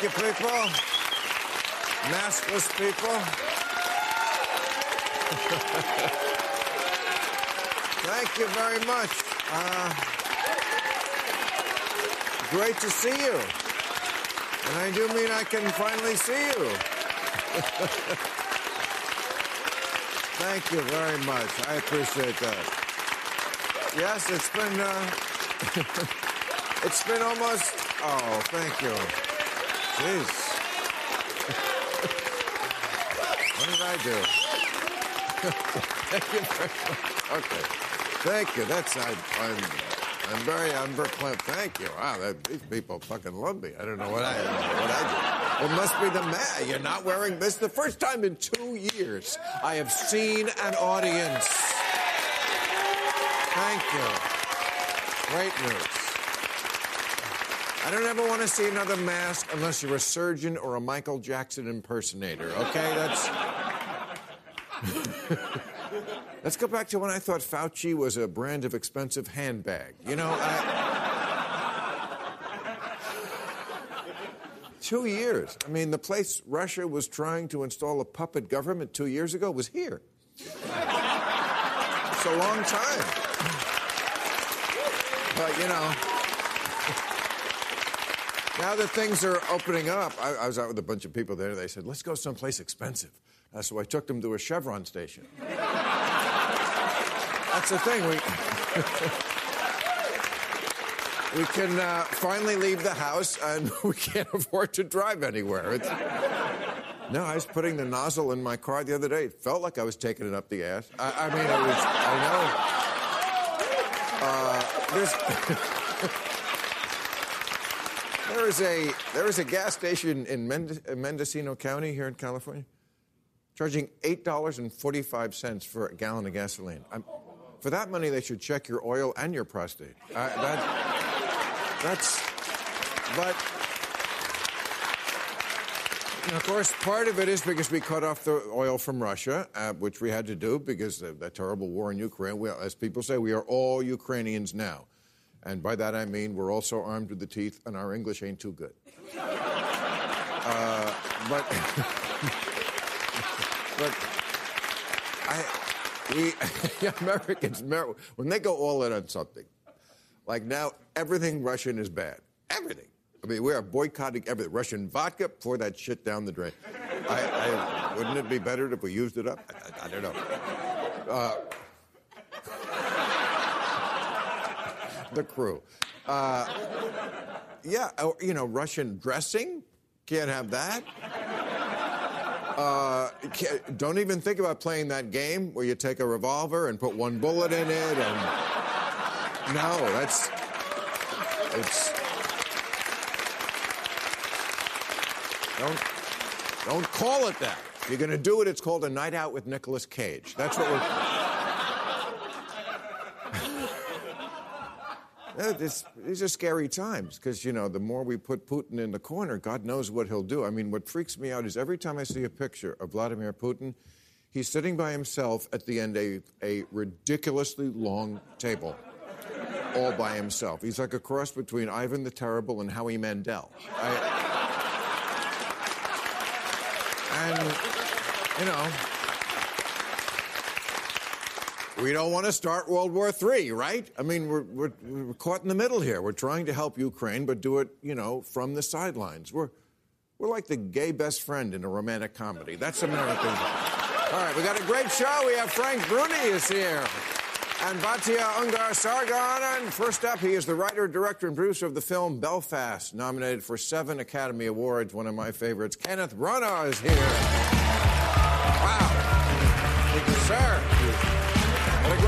Thank you, people. Maskless people. Thank you very much. Uh, great to see you. And I do mean I can finally see you. Thank you very much. I appreciate that. Yes, it's been uh, it's been almost. Oh, thank you. Jeez. what did I do? thank you very much. Okay. Thank you. That's I, I'm. I'm very, I'm thank you. Wow, that, these people fucking love me. I don't know what I, what I do. It must be the man. You're not wearing this. The first time in two years I have seen an audience. Thank you. Great news. I don't ever want to see another mask unless you're a surgeon or a Michael Jackson impersonator. Okay, that's. Let's go back to when I thought Fauci was a brand of expensive handbag. You know, I... two years. I mean, the place Russia was trying to install a puppet government two years ago was here. It's a long time. But, you know, now that things are opening up, I, I was out with a bunch of people there. They said, let's go someplace expensive. Uh, so I took them to a Chevron station. That's the thing. We, we can uh, finally leave the house and we can't afford to drive anywhere. It's, no, I was putting the nozzle in my car the other day. It felt like I was taking it up the ass. I, I mean, it was, I know. Uh, there's, there is a there is a gas station in Mend- Mendocino County here in California, charging eight dollars and forty five cents for a gallon of gasoline. I'm, for that money, they should check your oil and your prostate. That, that's, but, of course, part of it is because we cut off the oil from Russia, uh, which we had to do because of that terrible war in Ukraine. We, as people say, we are all Ukrainians now. And by that I mean we're also armed with the teeth, and our English ain't too good. Uh, but, but I, we Americans, when they go all in on something, like now everything Russian is bad. Everything. I mean, we are boycotting everything. Russian vodka, pour that shit down the drain. I, I, wouldn't it be better if we used it up? I, I, don't know. Uh, the crew. Uh, yeah, you know, Russian dressing, can't have that. Uh, don't even think about playing that game where you take a revolver and put one bullet in it and. No, that's. It's. Don't. Don't call it that. If you're going to do it, it's called a night out with Nicolas Cage. That's what we're. These are scary times because, you know, the more we put Putin in the corner, God knows what he'll do. I mean, what freaks me out is every time I see a picture of Vladimir Putin, he's sitting by himself at the end of a ridiculously long table, all by himself. He's like a cross between Ivan the Terrible and Howie Mandel. I, and, you know, we don't want to start World War III, right? I mean, we're, we're, we're caught in the middle here. We're trying to help Ukraine, but do it, you know, from the sidelines. We're, we're like the gay best friend in a romantic comedy. That's American. All right, we got a great show. We have Frank Bruni is here. And Batya Ungar Sargon. And first up, he is the writer, director, and producer of the film Belfast, nominated for seven Academy Awards. One of my favorites. Kenneth Branagh is here. Wow. Thank you, sir.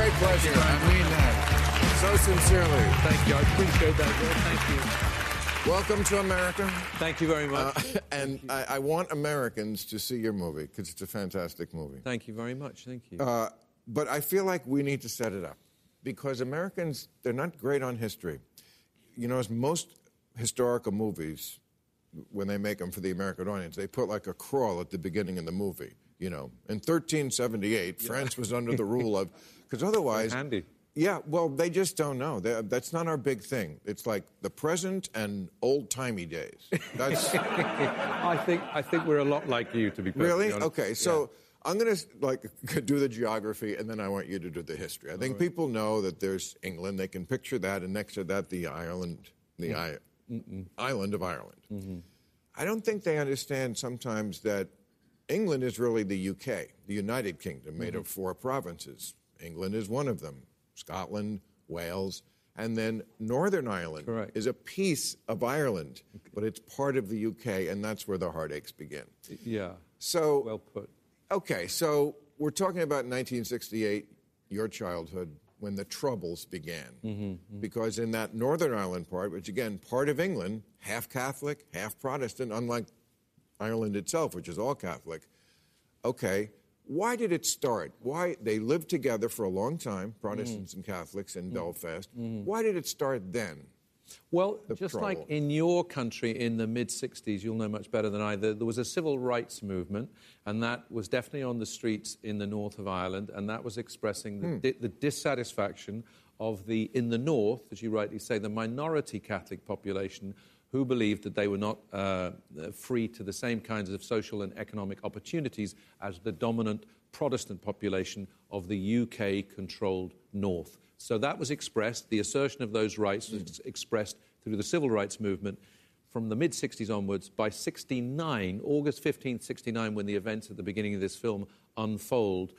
Great pleasure. I mean that so sincerely. Thank you. I appreciate that. Well, thank you. Welcome to America. Thank you very much. Uh, and I, I, want Americans to see your movie because it's a fantastic movie. Thank you very much. Thank you. Uh, but I feel like we need to set it up because Americans, they're not great on history. You know, as most historical movies, when they make them for the American audience, they put like a crawl at the beginning of the movie. You know, in 1378, yeah. France was under the rule of, because otherwise, handy. Yeah, well, they just don't know. They, that's not our big thing. It's like the present and old timey days. That's. I think I think we're a lot like you, to be really honest. okay. So. Yeah I'm going to like do the geography, and then I want you to do the history. I think right. people know that there's England; they can picture that, and next to that, the island, the mm. I- island of Ireland. Mm-hmm. I don't think they understand sometimes that England is really the UK, the United Kingdom, made mm-hmm. of four provinces. England is one of them. Scotland, Wales, and then Northern Ireland Correct. is a piece of Ireland, but it's part of the UK, and that's where the heartaches begin. Yeah. So well put. Okay, so we're talking about 1968, your childhood, when the Troubles began. Mm-hmm, mm-hmm. Because in that Northern Ireland part, which again, part of England, half Catholic, half Protestant, unlike Ireland itself, which is all Catholic. Okay, why did it start? Why they lived together for a long time, Protestants mm-hmm. and Catholics in mm-hmm. Belfast. Mm-hmm. Why did it start then? Well, just trouble. like in your country in the mid 60s, you'll know much better than I, there, there was a civil rights movement, and that was definitely on the streets in the north of Ireland, and that was expressing the, hmm. di- the dissatisfaction of the, in the north, as you rightly say, the minority Catholic population who believed that they were not uh, free to the same kinds of social and economic opportunities as the dominant Protestant population of the UK controlled north. So that was expressed, the assertion of those rights was expressed through the civil rights movement from the mid 60s onwards. By 69, August 15, 69, when the events at the beginning of this film unfold,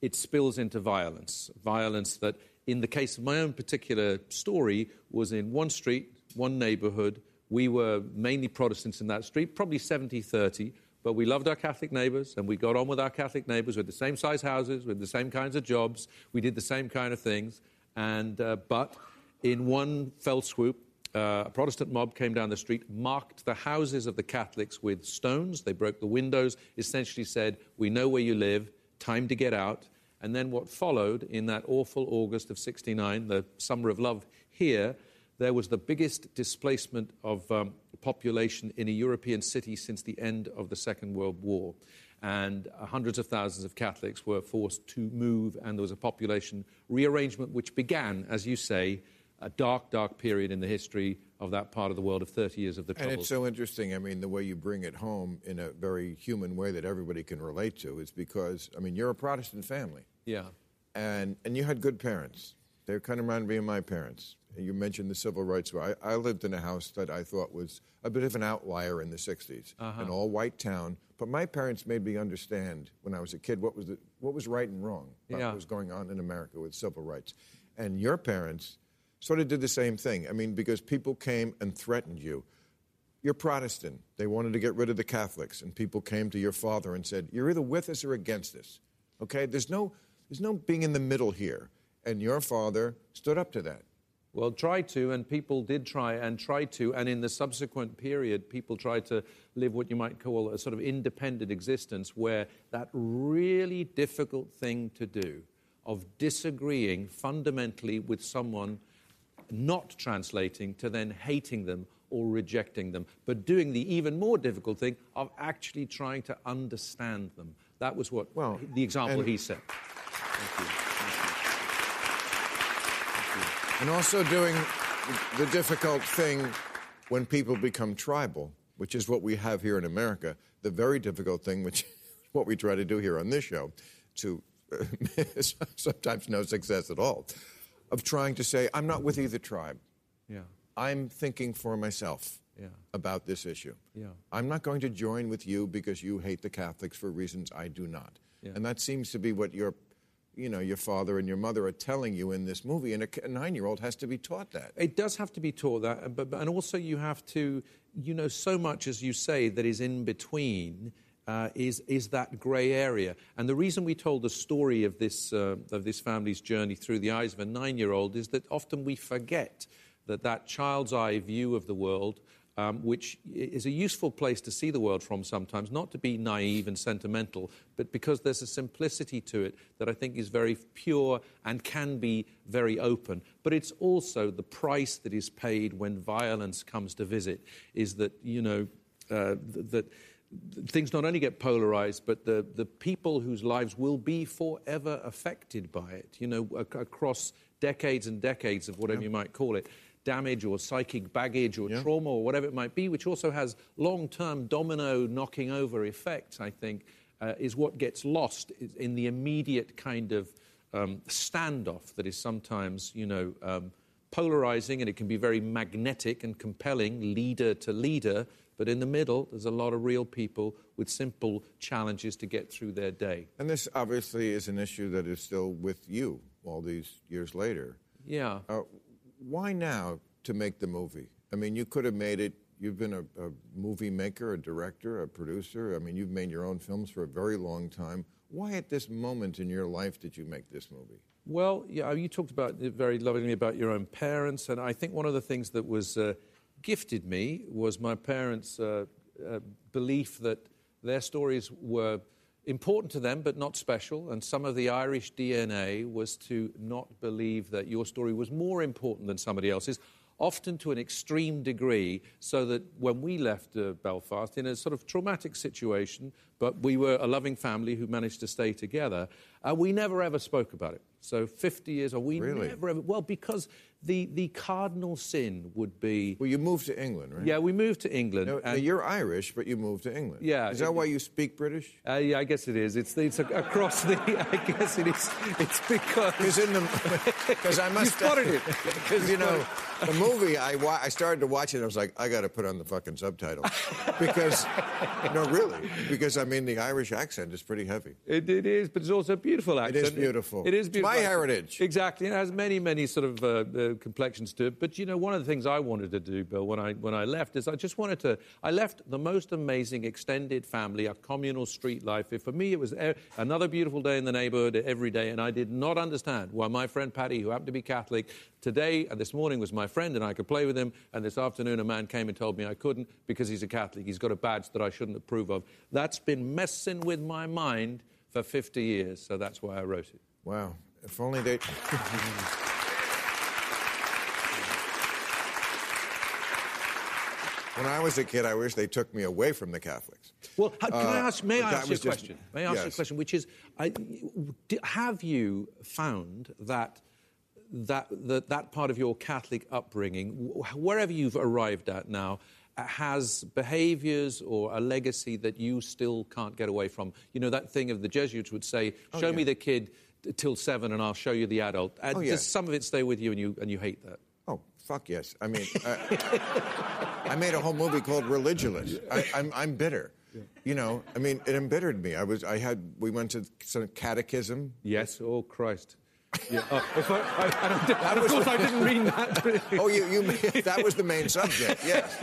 it spills into violence. Violence that, in the case of my own particular story, was in one street, one neighborhood. We were mainly Protestants in that street, probably 70 30 but we loved our Catholic neighbors and we got on with our Catholic neighbors with the same size houses, with the same kinds of jobs. We did the same kind of things. And, uh, but in one fell swoop, uh, a Protestant mob came down the street, marked the houses of the Catholics with stones. They broke the windows, essentially said, We know where you live, time to get out. And then what followed in that awful August of 69, the summer of love here, there was the biggest displacement of um, population in a European city since the end of the Second World War and uh, hundreds of thousands of Catholics were forced to move, and there was a population rearrangement which began, as you say, a dark, dark period in the history of that part of the world of 30 years of the Troubles. And it's so interesting. I mean, the way you bring it home in a very human way that everybody can relate to is because, I mean, you're a Protestant family. Yeah. And, and you had good parents. They kind of reminded me of my parents. You mentioned the civil rights. I, I lived in a house that I thought was a bit of an outlier in the 60s, uh-huh. an all white town. But my parents made me understand when I was a kid what was, the, what was right and wrong about yeah. what was going on in America with civil rights. And your parents sort of did the same thing. I mean, because people came and threatened you. You're Protestant. They wanted to get rid of the Catholics. And people came to your father and said, You're either with us or against us. Okay? There's no, there's no being in the middle here. And your father stood up to that. Well, try to, and people did try and try to, and in the subsequent period, people tried to live what you might call a sort of independent existence where that really difficult thing to do of disagreeing fundamentally with someone, not translating, to then hating them or rejecting them, but doing the even more difficult thing of actually trying to understand them. That was what well, the example he set. Thank you. And also doing the difficult thing when people become tribal, which is what we have here in America, the very difficult thing, which is what we try to do here on this show, to sometimes no success at all, of trying to say, I'm not with either tribe. Yeah. I'm thinking for myself Yeah. about this issue. Yeah. I'm not going to join with you because you hate the Catholics for reasons I do not. Yeah. And that seems to be what your, you know, your father and your mother are telling you in this movie. And a, nine-year-old has to be taught that. It does have to be taught that, but, but and also you have to, you know, so much as you say that is in between. Uh, is is that grey area? And the reason we told the story of this uh, of this family's journey through the eyes of a nine-year-old is that often we forget that that child's eye view of the world, um, which is a useful place to see the world from sometimes, not to be naive and sentimental, but because there's a simplicity to it that I think is very pure and can be very open. But it's also the price that is paid when violence comes to visit, is that, you know, uh, th- that things not only get polarized, but the, the people whose lives will be forever affected by it, you know, ac- across decades and decades of whatever you might call it, damage or psychic baggage or Yeah. trauma or whatever it might be, which also has long term domino knocking over effects, I think, uh, is what gets lost in the immediate kind of um, standoff that is sometimes, you know, um, polarizing and it can be very magnetic and compelling, leader to leader. But in the middle, there's a lot of real people with simple challenges to get through their day. And this obviously is an issue that is still with you all these years later. Yeah. Uh, why now to make the movie? I mean, you could have made it. You've been a, a movie maker, a director, a producer. I mean, you've made your own films for a very long time. Why at this moment in your life did you make this movie? Well, yeah, you talked about very lovingly about your own parents, and I think one of the things that was uh, gifted me was my parents' uh, uh, belief that their stories were important to them but not special, and some of the Irish DNA was to not believe that your story was more important than somebody else's. Often to an extreme degree, so that when we left uh, Belfast in a sort of traumatic situation, but we were a loving family who managed to stay together, uh, we never ever spoke about it. So 50 years, or we Really? never ever, well, because the, the cardinal sin would be, Well, you moved to England, right? yeah, we moved to England. Now, now you're Irish, but you moved to England. Yeah, Is that it- why you speak British? uh, yeah, I guess it is. It's, it's a, across the, I guess it is. It's because. Because in the, because I must. spotted it. Because you know, the movie I wa- I started to watch it. I was like, I got to put on the fucking subtitles, because no, really, because I mean the Irish accent is pretty heavy. It, it is, but it's also a beautiful accent. is beautiful. It is It's beautiful. my heritage. Exactly. It has many, many sort of uh, uh, complexions to it. But you know, one of the things I wanted to do, Bill, when I when I left, is I just wanted to. I left the most amazing extended family, a communal street life. For me, it was e- another beautiful day in the neighbourhood every day, and I did not understand why my friend Paddy, who happened to be Catholic, today and this morning was my friend, and I could play with him, and this afternoon a man came and told me I couldn't because he's a Catholic. He's got a badge that I shouldn't approve of. That's been messing with my mind for 50 years, so that's why I wrote it. Wow. If only they. when I was a kid, I wish they took me away from the Catholics. Well, how- can I Uh, ask? May I ask you a was just- question? May I ask you a question, which is, I, have you found that that that that part of your Catholic upbringing, wherever you've arrived at now, has behaviours or a legacy that you still can't get away from? You know that thing of the Jesuits would say, "Show me yeah. the kid till seven, and I'll show you the adult." Uh, Oh, yeah. Does some of it stay with you, and you and you hate that? Fuck yes. I mean, uh, I made a whole movie called Religulous. I, I'm, I'm bitter. You know, I mean, it embittered me. I was, I had, we went to some catechism. Yes. Oh Christ. Yeah. Oh, I, I, I don't, and of was course, the- I didn't mean that. Oh, you, you, that was the main subject, yes.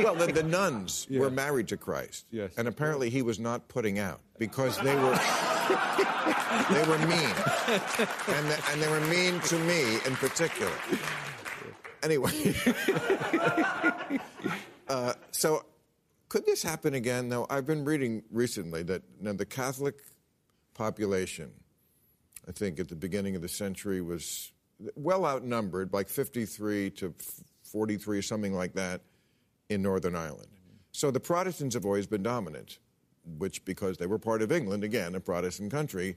Well, the, the nuns were married to Christ. Yes. And apparently he was not putting out because they were, they were mean. And, the, and they were mean to me in particular. Anyway. uh, so could this happen again, though? I've been reading recently that now, the Catholic population, I think at the beginning of the century, was well outnumbered, like 53 to 43, something like that, in Northern Ireland. So the Protestants have always been dominant, which, because they were part of England, again, a Protestant country,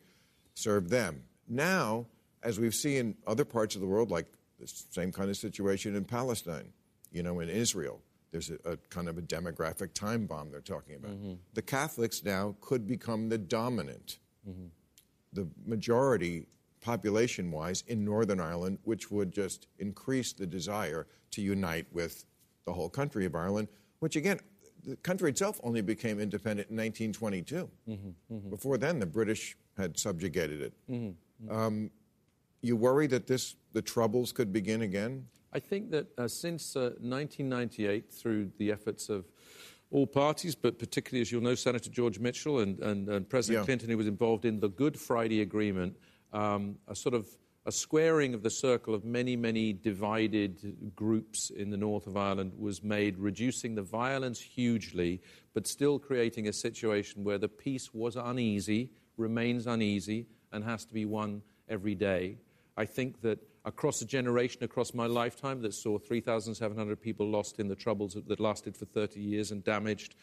served them. Now, as we've seen in other parts of the world, like the same kind of situation in Palestine, you know, in Israel, there's a, a kind of a demographic time bomb they're talking about. Mm-hmm. The Catholics now could become the dominant mm-hmm. the majority population wise in Northern Ireland, which would just increase the desire to unite with the whole country of Ireland, which again, the country itself only became independent in 1922. Mm-hmm. mm-hmm, Before then, the British had subjugated it. Um, you worry that this, the troubles could begin again? I think that uh, since uh, 1998, through the efforts of all parties, but particularly, as you'll know, Senator George Mitchell and, and, and President Yeah. Clinton, who was involved in the Good Friday Agreement, um, a sort of a squaring of the circle of many, many divided groups in the north of Ireland was made, reducing the violence hugely, but still creating a situation where the peace was uneasy, remains uneasy, and has to be won every day. I think that across a generation, across my lifetime, that saw 3,700 people lost in the troubles that lasted for 30 years and damaged,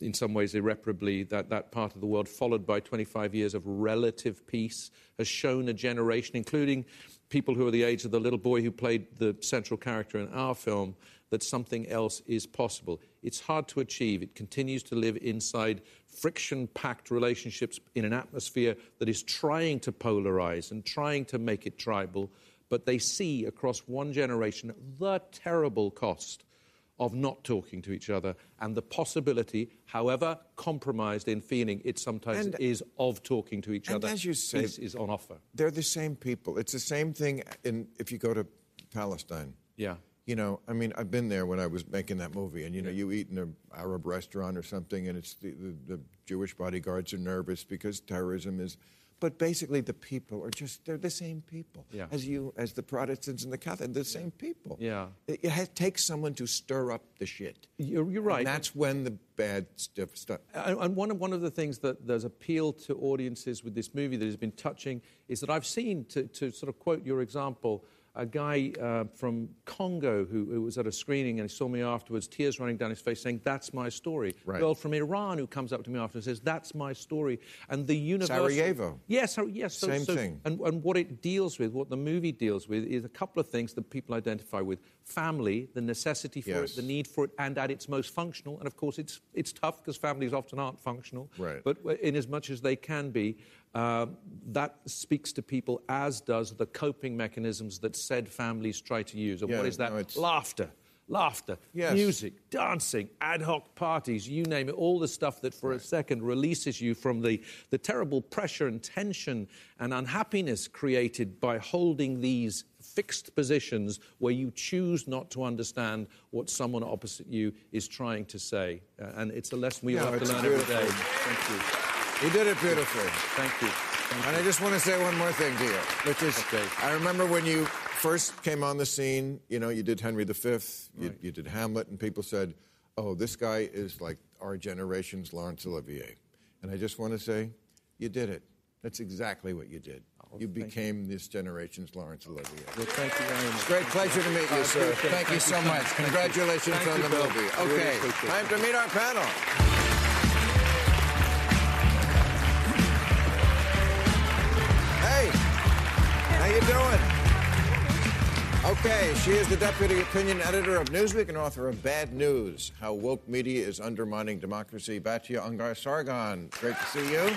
in some ways irreparably, that, that part of the world, followed by 25 years of relative peace, has shown a generation, including people who are the age of the little boy who played the central character in our film, that something else is possible. It's hard to achieve. It continues to live inside friction packed relationships in an atmosphere that is trying to polarize and trying to make it tribal, but they see across one generation the terrible cost of not talking to each other and the possibility, however compromised in feeling it sometimes And- is, of talking to each and other. as you say- peace is on offer. They're the same people. It's the same thing in, if you go to Palestine. Yeah. You know, I mean, I've been there when I was making that movie, and you know, you eat in an Arab restaurant or something, and it's the, the, the Jewish bodyguards are nervous because terrorism is. But basically, the people are just—they're the same people Yeah. as you, as the Protestants and the Catholics. They're the same people. Yeah. It, it has, takes someone to stir up the shit. You're, you're right. And that's when the bad stuff. starts And and one of, one of the things that there's appeal to audiences with this movie that has been touching is that I've seen, to, to sort of quote your example, a guy uh, from Congo who, who was at a screening and he saw me afterwards, tears running down his face, saying, That's my story. Right. Girl from Iran who comes up to me after and says, That's my story. And the universal. Sarajevo. Yes, yes. So, Same so- thing. And, and what it deals with, what the movie deals with, is a couple of things that people identify with family, the necessity for Yes. it, the need for it, and at its most functional. And of course, it's, it's tough because families often aren't functional. Right. But in as much as they can be, uh, that speaks to people, as does the coping mechanisms that said families try to use. And Yeah, what is that? no, Laughter. Laughter, Yes. music, dancing, ad hoc parties, you name it, all the stuff that for a second releases you from the, the terrible pressure and tension and unhappiness created by holding these fixed positions where you choose not to understand what someone opposite you is trying to say. Uh, and it's a lesson we Yeah, all have to learn every day. Thank you. You did it beautifully. Thank you. Thank And I just want to say one more thing to you, which is Okay. I remember when you first came on the scene, you know, you did Henry V, you, you did Hamlet, and people said, oh, this guy is like our generation's Laurence Olivier. And I just want to say, you did it. That's exactly what you did. Oh, you became this generation's Laurence Olivier. Well, thank you very much. Great pleasure to meet you, sir. it. Thank you so much. Congratulations Thank on you, the movie. Okay, time to meet our panel. You doing? Okay, she is the deputy opinion editor of Newsweek and author of Bad News: How Woke Media is Undermining Democracy. Batya Ungar Sargon, great to see you.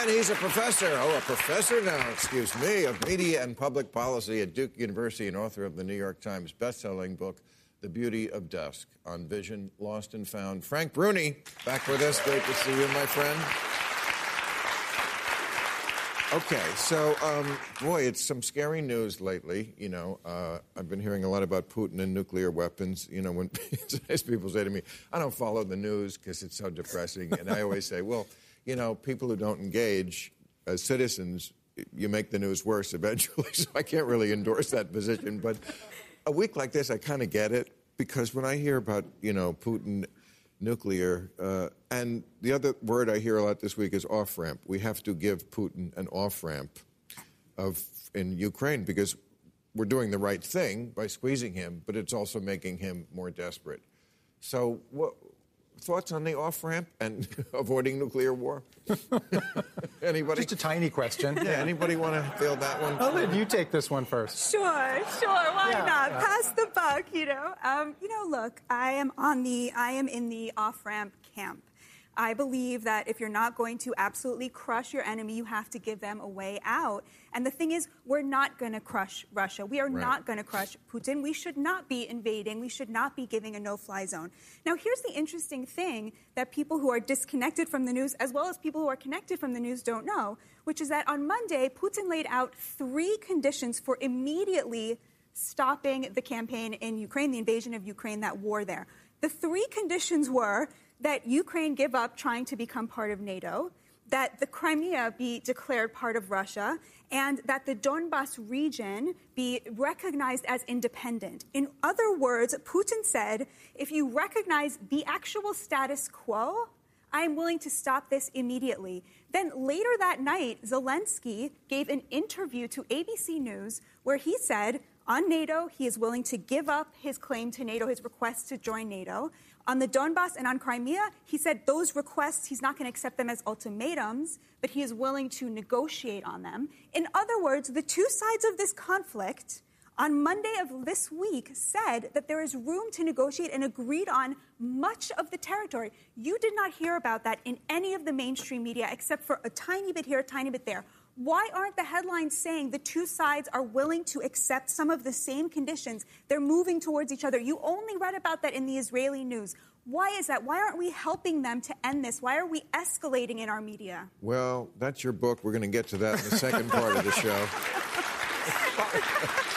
And he's a professor, oh, a professor now, excuse me, of media and public policy at Duke University and author of the New York Times best-selling book, The Beauty of Dusk, on Vision, Lost and Found. Frank Bruni, back with us. Great to see you, my friend. Okay, so um, boy, it's some scary news lately. You know, uh, I've been hearing a lot about Putin and nuclear weapons. You know, when people say to me, "I don't follow the news because it's so depressing," and I always say, "Well, you know, people who don't engage as citizens, you make the news worse eventually." So I can't really endorse that position. But a week like this, I kind of get it because when I hear about you know Putin nuclear. Uh, and the other word I hear a lot this week is off ramp. We have to give Putin an off ramp of in Ukraine because we're doing the right thing by squeezing him, but it's also making him more desperate. So, what thoughts on the off ramp and avoiding nuclear war? anybody? Just a tiny question. yeah, anybody want to field that one? I'll let you take this one first. Sure, sure. Why Yeah, not? yeah. Pass the buck. You know. Um, you know. Look, I am on the. I am in the off ramp camp. I believe that if you're not going to absolutely crush your enemy, you have to give them a way out. And the thing is, we're not going to crush Russia. We are Right. not going to crush Putin. We should not be invading. We should not be giving a no fly zone. Now, here's the interesting thing that people who are disconnected from the news, as well as people who are connected from the news, don't know, which is that on Monday, Putin laid out three conditions for immediately stopping the campaign in Ukraine, the invasion of Ukraine, that war there. The three conditions were that Ukraine give up trying to become part of NATO, that the Crimea be declared part of Russia, and that the Donbas region be recognized as independent. In other words, Putin said if you recognize the actual status quo, I am willing to stop this immediately. Then later that night, Zelensky gave an interview to ABC News where he said on NATO, he is willing to give up his claim to NATO, his request to join NATO. On the Donbass and on Crimea, he said those requests, he's not going to accept them as ultimatums, but he is willing to negotiate on them. In other words, the two sides of this conflict on Monday of this week said that there is room to negotiate and agreed on much of the territory. You did not hear about that in any of the mainstream media except for a tiny bit here, a tiny bit there. Why aren't the headlines saying the two sides are willing to accept some of the same conditions? They're moving towards each other. You only read about that in the Israeli news. Why is that? Why aren't we helping them to end this? Why are we escalating in our media? Well, that's your book. We're going to get to that in the second part of the show.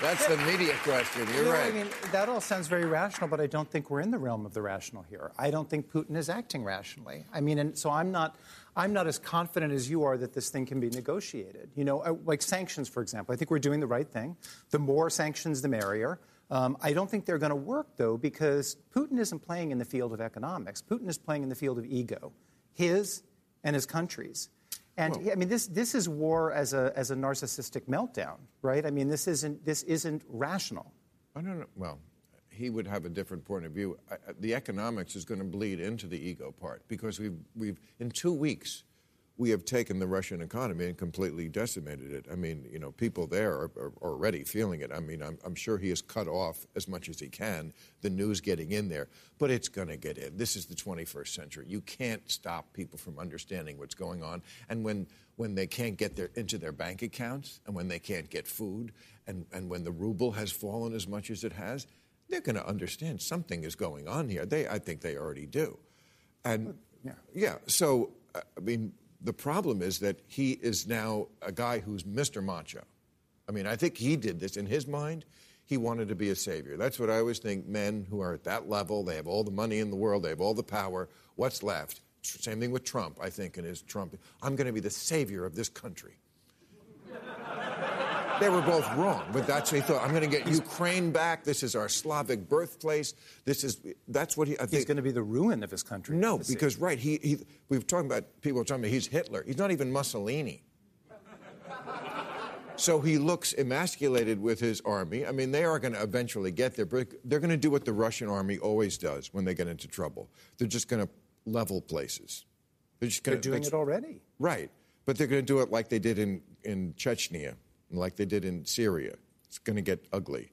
That's the media question. You're right. I mean, that all sounds very rational, but I don't think we're in the realm of the rational here. I don't think Putin is acting rationally. I mean, and so I'm not, I'm not as confident as you are that this thing can be negotiated. You know, uh, like sanctions, for example. I think we're doing the right thing. The more sanctions, the merrier. Um, I don't think they're going to work, though, because Putin isn't playing in the field of economics. Putin is playing in the field of ego, his and his country's. And yeah, I mean, this, this is war as a, as a narcissistic meltdown, right? I mean, this isn't, this isn't rational. I don't know. Well, he would have a different point of view. I- I- The economics is going to bleed into the ego part because we've, we've in two weeks, we have taken the Russian economy and completely decimated it. I mean, you know, people there are, are already feeling it. I mean, I'm, I'm sure he has cut off as much as he can the news getting in there, but it's going to get in. This is the 21st century. You can't stop people from understanding what's going on. And when, when they can't get their, into their bank accounts and when they can't get food and, and when the ruble has fallen as much as it has, they're going to understand something is going on here. They, I think they already do. And Yeah. yeah, so, I mean, the problem is that he is now a guy who's Mr. Macho. I mean, I think he did this in his mind. He wanted to be a savior. That's what I always think. Men who are at that level, they have all the money in the world, they have all the power. What's left? Same thing with Trump, I think, in his Trump. I'm going to be the savior of this country. They were both wrong, but that's what he thought. I'm going to get Ukraine back. This is our Slavic birthplace. This is that's what he. I He's going to be the ruin of his country. no, because right, he, he we've talked about people are talking about he's Hitler. He's not even Mussolini. So he looks emasculated with his army. I mean, they are going to eventually get there, but they're going to do what the Russian army always does when they get into trouble. They're just going to level places. They're just they're going to doing it already. Right, but they're going to do it like they did in in Chechnya, like they did in Syria. It's going to get ugly.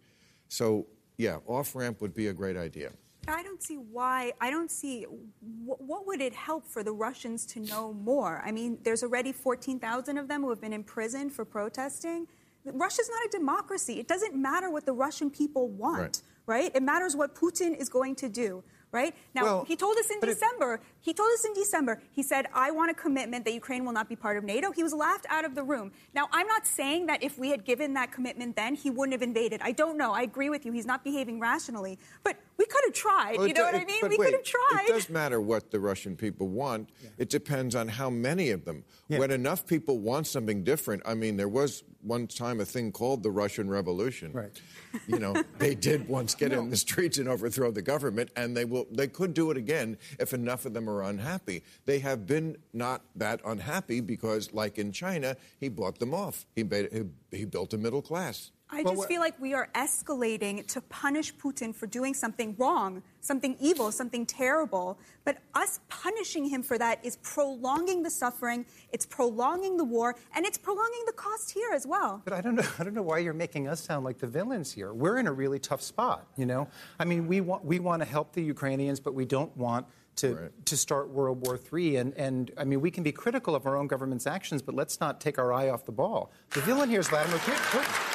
So yeah, off ramp would be a great idea. I don't see why. I don't see wh- what would it help for the Russians to know more. I mean, there's already 14,000 of them who have been imprisoned for protesting. Russia's not a democracy. It doesn't matter what the Russian people want, Right. right? It matters what Putin is going to do. Right now, Well, he told us in but it- December. He told us in December. He said, "I want a commitment that Ukraine will not be part of NATO." He was laughed out of the room. Now, I'm not saying that if we had given that commitment then, he wouldn't have invaded. I don't know. I agree with you. He's not behaving rationally, but we could have tried. Well, you know do- what I mean? We wait, could have tried. It does matter what the Russian people want. It depends on how many of them. When enough people want something different, I mean, there was one time a thing called the Russian Revolution. Right. You know, they did once get in the streets and overthrow the government, and they will. They could do it again if enough of them are unhappy. They have been not that unhappy because, like in China, he bought them off. He made, he, he built a middle class. I just feel like we are escalating to punish Putin for doing something wrong, something evil, something terrible. But us punishing him for that is prolonging the suffering, it's prolonging the war, and it's prolonging the cost here as well. But I don't know. I don't know why you're making us sound like the villains here. We're in a really tough spot. You know. I mean, we want we want to help the Ukrainians, but we don't want to, Right. to start World War III. And, and I mean, we can be critical of our own government's actions, but let's not take our eye off the ball. The villain here is Vladimir Putin.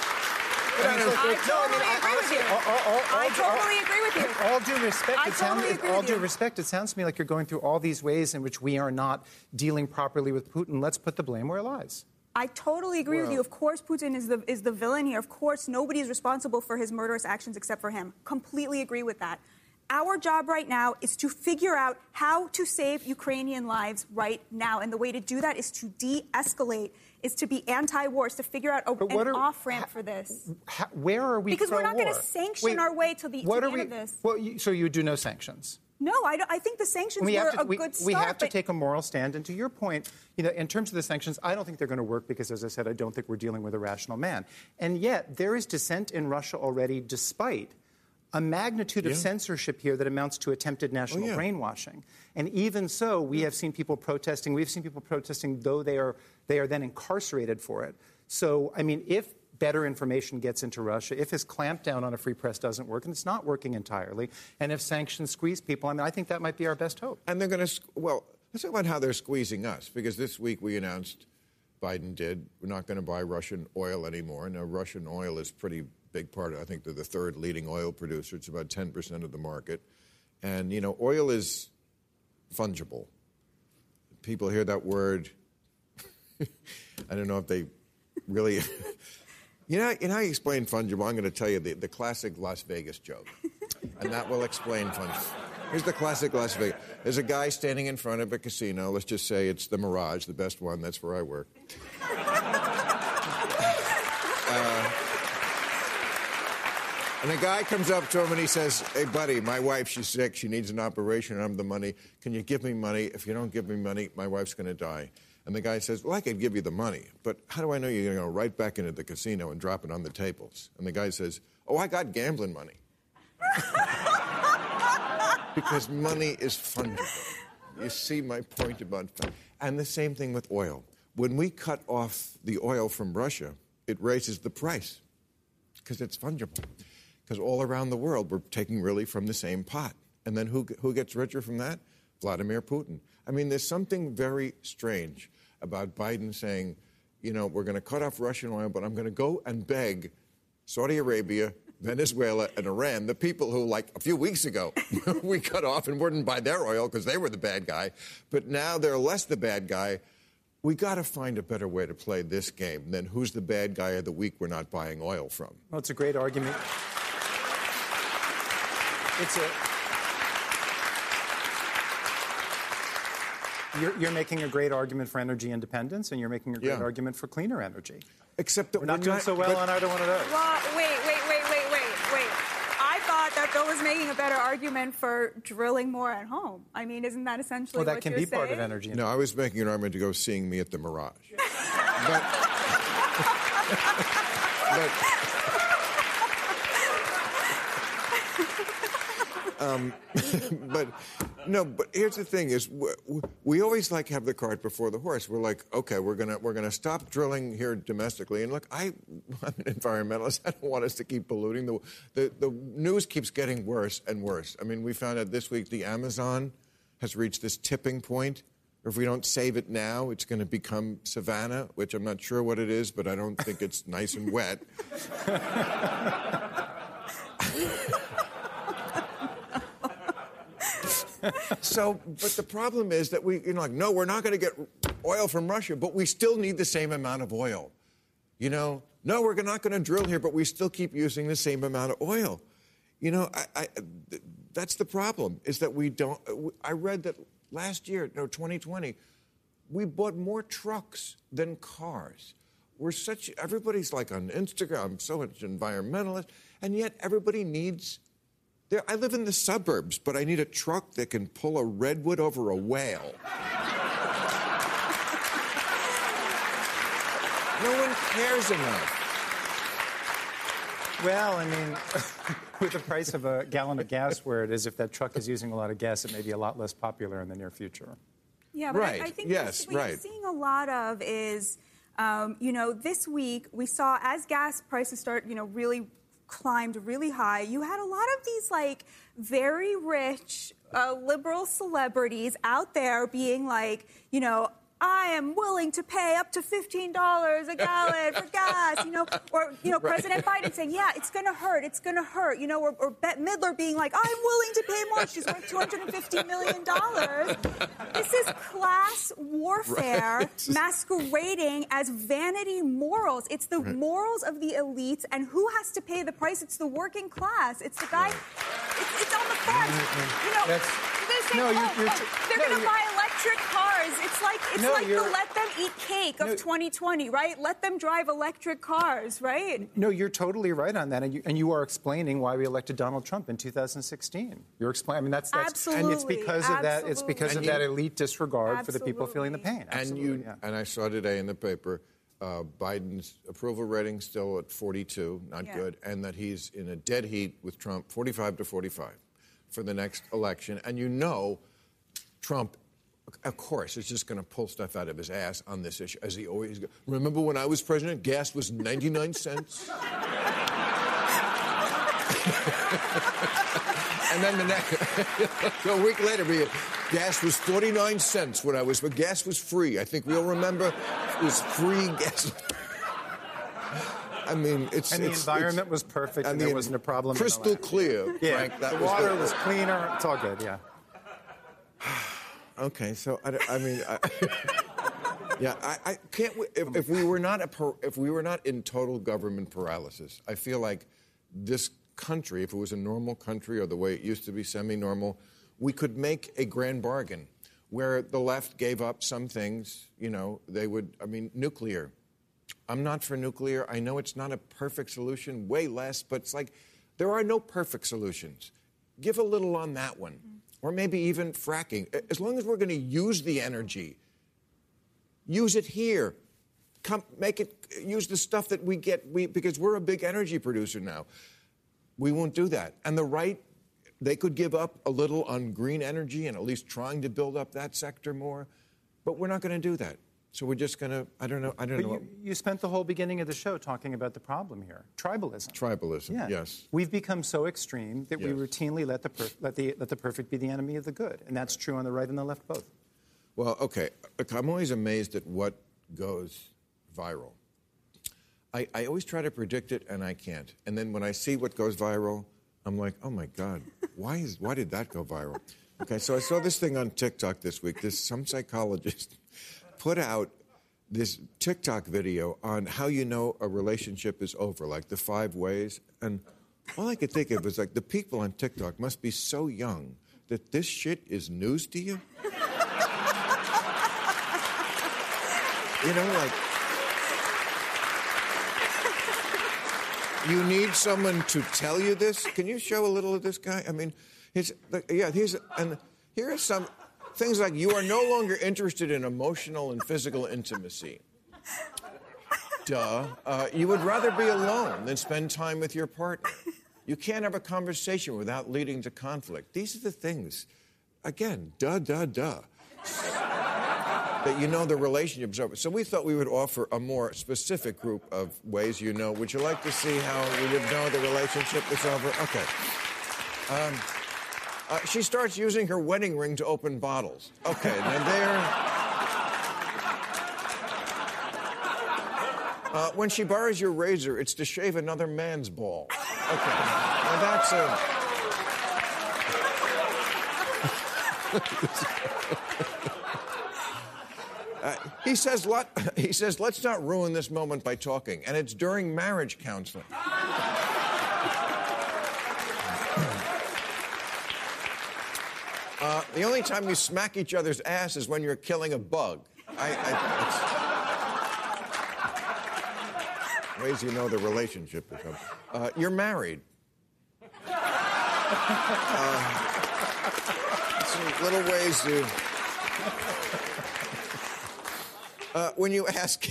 I totally agree with you. All- all- all- I totally agree with you. All due respect, I it sounds, totally agree all with due you. respect, it sounds to me like you're going through all these ways in which we are not dealing properly with Putin. Let's put the blame where it lies. I totally agree with you. Of course, Putin is the is the villain here. Of course, nobody is responsible for his murderous actions except for him. Completely agree with that. Our job right now is to figure out how to save Ukrainian lives right now, and the way to do that is to de-escalate, is to be anti-war, is to figure out a, what an off ramp for this. How, where are we Because we're not gonna sanction Wait, our way to the- to the are end we, of this. Well, you, so you do no sanctions. No, I, I think the sanctions we were to, a we, good start. we have to take a moral stand. And to your point, you know, in terms of the sanctions, I don't think they're going to work because, as I said, I don't think we're dealing with a rational man. And yet, there is dissent in Russia already, despite a magnitude of Yeah. censorship here that amounts to attempted national Oh, yeah. brainwashing. And even so, we have seen people protesting. We've seen people protesting, though they are they are then incarcerated for it. So, I mean, if better information gets into Russia, if his clampdown on a free press doesn't work, and it's not working entirely, and if sanctions squeeze people, I mean, I think that might be our best hope. And they're going to, well, let's talk about how they're squeezing us. Because this week we announced, Biden did, we're not going to buy Russian oil anymore. Now, Russian oil is pretty big part of I think they're the third leading oil producer. It's about 10% of the market. And, you know, oil is fungible. People hear that word. I don't know if they really. you know, know how you explain fungible? I'm going to tell you the, the classic Las Vegas joke. and that will explain fungible. Here's the classic Las Vegas. There's a guy standing in front of a casino. Let's just say it's the Mirage, the best one. That's where I work. And a guy comes up to him and he says, Hey, buddy, my wife, she's sick. She needs an operation. I'm the money. Can you give me money? If you don't give me money, my wife's going to die. And the guy says, Well, I could give you the money, but how do I know you're going to go right back into the casino and drop it on the tables? And the guy says, Oh, I got gambling money. because money is fungible. You see my point about fun. And the same thing with oil. When we cut off the oil from Russia, it raises the price because it's fungible. Because all around the world, we're taking really from the same pot. And then who, who gets richer from that? Vladimir Putin. I mean, there's something very strange about Biden saying, you know, we're going to cut off Russian oil, but I'm going to go and beg Saudi Arabia, Venezuela, and Iran, the people who, like a few weeks ago, we cut off and wouldn't buy their oil because they were the bad guy. But now they're less the bad guy. We got to find a better way to play this game than who's the bad guy of the week we're not buying oil from. Well, it's a great argument. It's a. You're, you're making a great argument for energy independence, and you're making a great Yeah. argument for cleaner energy. Except that We're not we're doing so well but- on either one of those. Well, wait, wait, wait, wait, wait, wait. I thought that Bill was making a better argument for drilling more at home. I mean, isn't that essentially Well, that what can you're be part of energy. No, I was making an argument to go seeing me at the Mirage. but, but, um, but no, but here's the thing: is we, we always like have the cart before the horse. We're like, okay, we're gonna we're gonna stop drilling here domestically. And look, I, I'm an environmentalist. I don't want us to keep polluting. The, the the news keeps getting worse and worse. I mean, we found out this week the Amazon has reached this tipping point. If we don't save it now, it's going to become savanna, which I'm not sure what it is, but I don't think it's nice and wet. so, but the problem is that we, you know, like, no, we're not going to get oil from Russia, but we still need the same amount of oil. You know, no, we're not going to drill here, but we still keep using the same amount of oil. You know, I, I, th- that's the problem. Is that we don't. I read that last year, no, 2020, we bought more trucks than cars. We're such. Everybody's like on Instagram. I'm so much environmentalist, and yet everybody needs. There, I live in the suburbs, but I need a truck that can pull a redwood over a whale. no one cares enough. Well, I mean, with the price of a gallon of gas where it is, if that truck is using a lot of gas, it may be a lot less popular in the near future. Yeah, but Right, I, I think yes, what right. you're seeing a lot of is, um, you know, this week we saw as gas prices start, you know, really climbed really high. You had a lot of these like very rich uh, liberal celebrities out there being like, you know, I am willing to pay up to $15 a gallon for gas, you know, or, you know, right. President Biden saying, yeah, it's going to hurt, it's going to hurt, you know, or, or Bette Midler being like, I'm willing to pay more, she's worth $250 million. This is class warfare Right. masquerading as vanity morals. It's the morals of the elites, and who has to pay the price? It's the working class. It's the guy, it's, it's on the front. You know, That's- saying, no, you're- oh, you're oh, tr- they're no, going to buy electric cars. It's like it's No, like the let them eat cake of No. 2020, right? Let them drive electric cars, right? No, you're totally right on that, and you, and you are explaining why we elected Donald Trump in 2016. You're explaining. I mean, that's, that's and it's Absolutely, because of that. It's because absolutely. of that elite disregard for the people feeling the Absolutely. pain. And you yeah. and I saw today in the paper uh, Biden's approval rating still at 42, not Yeah. good, and that he's in a dead heat with Trump, 45 to 45, for the next election. And you know, Trump, of course, is just going to pull stuff out of his ass on this issue, as he always. Go. Remember when I was president, gas was 99 cents. And then the next, a week later, we, gas was 49 cents when I was, but gas was free. I think we all remember it was free gas. I mean, it's. And the it's- environment it's- was perfect, I and there wasn't a problem Crystal clear, Yeah, Frank. That the was water the- was cleaner. It's all good. Yeah. Okay, so I, I mean, I, yeah, I, I can't. If, if we were not a, if we were not in total government paralysis, I feel like this country, if it was a normal country or the way it used to be semi-normal, we could make a grand bargain where the left gave up some things. You know, they would. I mean, nuclear. I'm not for nuclear. I know it's not a perfect solution, way less, but it's like there are no perfect solutions. Give a little on that one. Mm. Or maybe even fracking. As long as we're going to use the energy, use it here. Come, make it, use the stuff that we get, we, because we're a big energy producer now. We won't do that. And the right, they could give up a little on green energy and at least trying to build up that sector more, but we're not going to do that. So we're just going to, I don't know, I don't But know. you, you spent the whole beginning of the show talking about the problem here tribalism. Tribalism, Yeah. yes. We've become so extreme that we routinely let the, per- let, the, let the perfect be the enemy of the good. And that's true on the right and the left both. Well, okay. Look, I'm always amazed at what goes viral. I, I always try to predict it, and I can't. And then when I see what goes viral, I'm like, oh my God, why, is, why did that go viral? Okay, so I saw this thing on TikTok this week. This some psychologist put out this TikTok video on how you know a relationship is over, like the five ways. And all I could think of was like the people on TikTok must be so young that this shit is news to you. You know, like you need someone to tell you this. Can you show a little of this guy? I mean, he's yeah, he's and here are some things like you are no longer interested in emotional and physical intimacy. Duh. Uh, you would rather be alone than spend time with your partner. You can't have a conversation without leading to conflict. These are the things. Again, duh, duh, duh that you know the relationship is over. So we thought we would offer a more specific group of ways you know. Would you like to see how you know the relationship is over? Okay. Um, uh, she starts using her wedding ring to open bottles. Okay, now there. Uh, when she borrows your razor, it's to shave another man's ball. Okay, now that's a. He says, let, he says, let's not ruin this moment by talking. And it's during marriage counseling. Uh, the only time you smack each other's ass is when you're killing a bug. I, I, ways you know the relationship is. Uh, you're married. Uh, some little ways to. Uh, when you ask,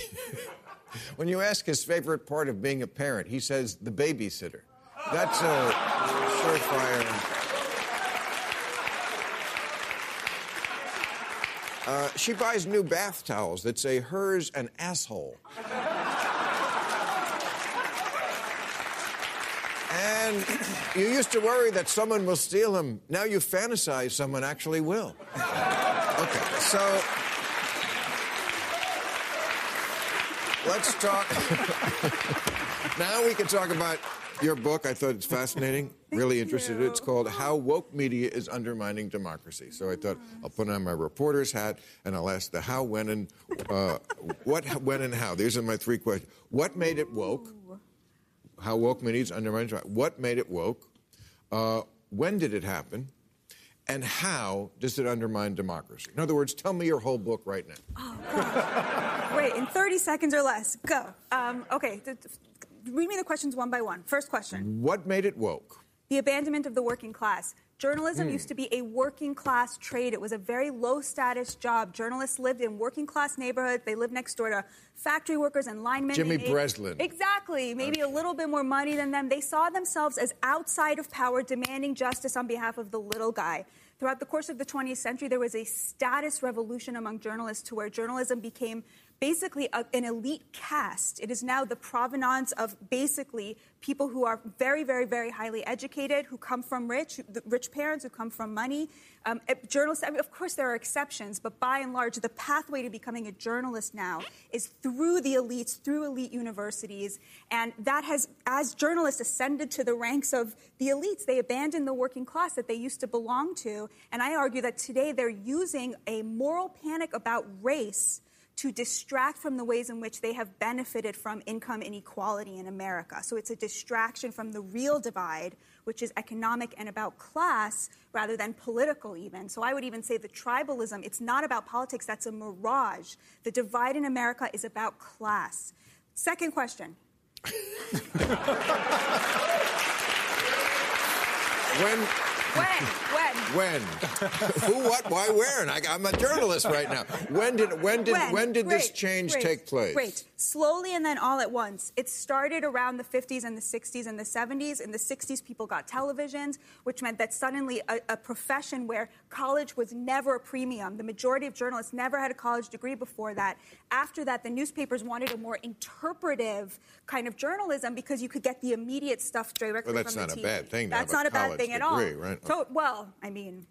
when you ask his favorite part of being a parent, he says the babysitter. That's a surefire. Uh, she buys new bath towels that say hers and asshole. And you used to worry that someone will steal them. Now you fantasize someone actually will. Okay, so let's talk. now we can talk about your book. I thought it's fascinating. really interested in it. It's called How Woke Media is Undermining Democracy. So I thought I'll put on my reporter's hat and I'll ask the how, when, and uh, what, when, and how. These are my three questions. What made it woke? How woke media is undermining democracy. What made it woke? Uh, when did it happen? And how does it undermine democracy? In other words, tell me your whole book right now. Oh. Wait, in 30 seconds or less. Go. Um, okay, read me the questions one by one. First question What made it woke? The abandonment of the working class. Journalism Hmm. used to be a working class trade. It was a very low status job. Journalists lived in working class neighborhoods. They lived next door to factory workers and linemen. Jimmy made- Breslin. Exactly. Maybe a little bit more money than them. They saw themselves as outside of power, demanding justice on behalf of the little guy. Throughout the course of the 20th century, there was a status revolution among journalists to where journalism became basically a, an elite caste. It is now the provenance of basically people who are very, very, very highly educated, who come from rich, rich parents, who come from money. Um, eh, journalists, I mean, of course, there are exceptions, but by and large, the pathway to becoming a journalist now is through the elites, through elite universities. And that has, as journalists ascended to the ranks of the elites, they abandoned the working class that they used to belong to. And I argue that today they're using a moral panic about race to distract from the ways in which they have benefited from income inequality in America. So it's a distraction from the real divide, which is economic and about class rather than political, even. So I would even say the tribalism, it's not about politics, that's a mirage. The divide in America is about class. Second question. When? When? When? When? Who, what, why, where? And I, I'm a journalist right now. When did when did when, did this change great, take place? Great. Slowly and then all at once. It started around the 50s and the 60s and the 70s. In the 60s, people got televisions, which meant that suddenly a, a profession where college was never a premium. The majority of journalists never had a college degree before that. After that, the newspapers wanted a more interpretive kind of journalism because you could get the immediate stuff directly Well, that's from not the a bad thing That's have a not a bad thing at all. degree, right? So, well, I mean,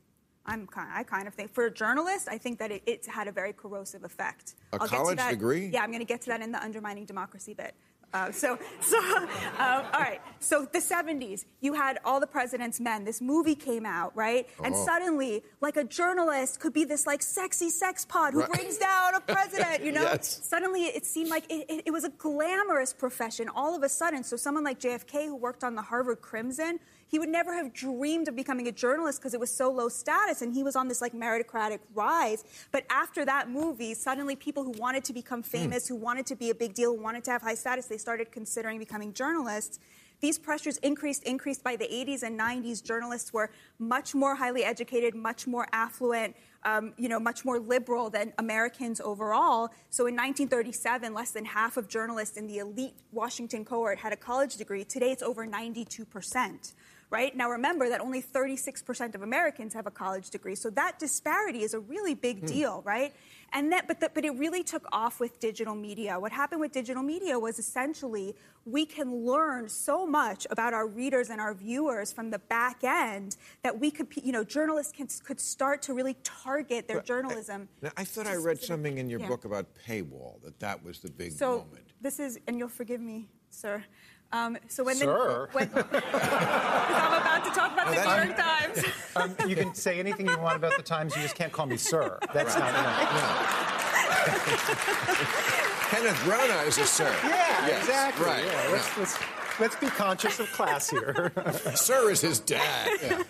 I'm kind, I kind of think for a journalist, I think that it, it's had a very corrosive effect. A I'll get to college that- degree? Yeah, I'm going to get to that in the undermining democracy bit. Uh, so, so um, all right. So the 70s, you had all the president's men. This movie came out, right? And Oh. suddenly, like a journalist could be this like sexy sex pod who Right. brings down a president. You know, Yes. suddenly it seemed like it, it, it was a glamorous profession all of a sudden. So someone like JFK, who worked on the Harvard Crimson, he would never have dreamed of becoming a journalist because it was so low status, and he was on this like meritocratic rise. But after that movie, suddenly people who wanted to become famous, who wanted to be a big deal, who wanted to have high status, they started considering becoming journalists. These pressures increased, increased by the 80s and 90s. Journalists were much more highly educated, much more affluent, um, you know, much more liberal than Americans overall. So in 1937, less than half of journalists in the elite Washington cohort had a college degree. Today, it's over 92 percent. Right now, remember that only 36% of Americans have a college degree, so that disparity is a really big hmm. deal, right? And that, but, the, but it really took off with digital media. What happened with digital media was essentially we can learn so much about our readers and our viewers from the back end that we could, you know, journalists can, could start to really target their journalism. Now, I thought I read something in your yeah. book about paywall that that was the big So moment. this is, and you'll forgive me, sir. Um, so when Sir? the when, 'cause I'm about to talk about the New York Times. Um, you can say anything you want about the Times. You just can't call me sir. That's not. enough. No. Kenneth Branagh is a sir. Yeah, Yes, exactly. Right. Yeah, let's, let's, let's be conscious of class here. Sir is his dad. Yeah.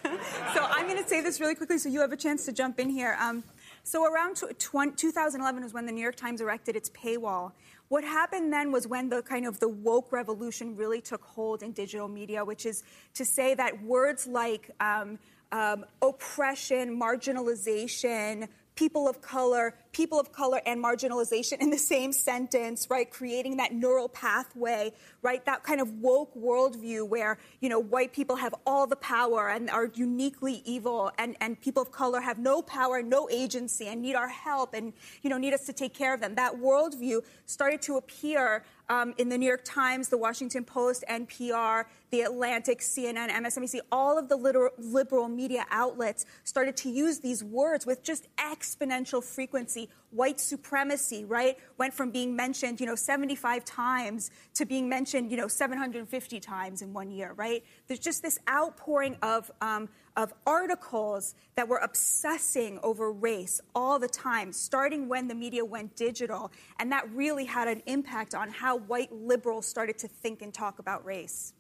So I'm going to say this really quickly so you have a chance to jump in here. Um, so around tw- tw- 2011 was when the New York Times erected its paywall. What happened then was when the kind of the woke revolution really took hold in digital media, which is to say that words like um, um, oppression, marginalization, people of color, people of color and marginalization in the same sentence, right? Creating that neural pathway, right? That kind of woke worldview where, you know, white people have all the power and are uniquely evil and, and people of color have no power, no agency and need our help and, you know, need us to take care of them. That worldview started to appear um, in the New York Times, the Washington Post, NPR, the Atlantic, CNN, MSNBC, all of the liberal, liberal media outlets started to use these words with just exponential frequency. White supremacy, right, went from being mentioned, you know, 75 times to being mentioned, you know, 750 times in one year, right? There's just this outpouring of um, of articles that were obsessing over race all the time, starting when the media went digital. And that really had an impact on how white liberals started to think and talk about race.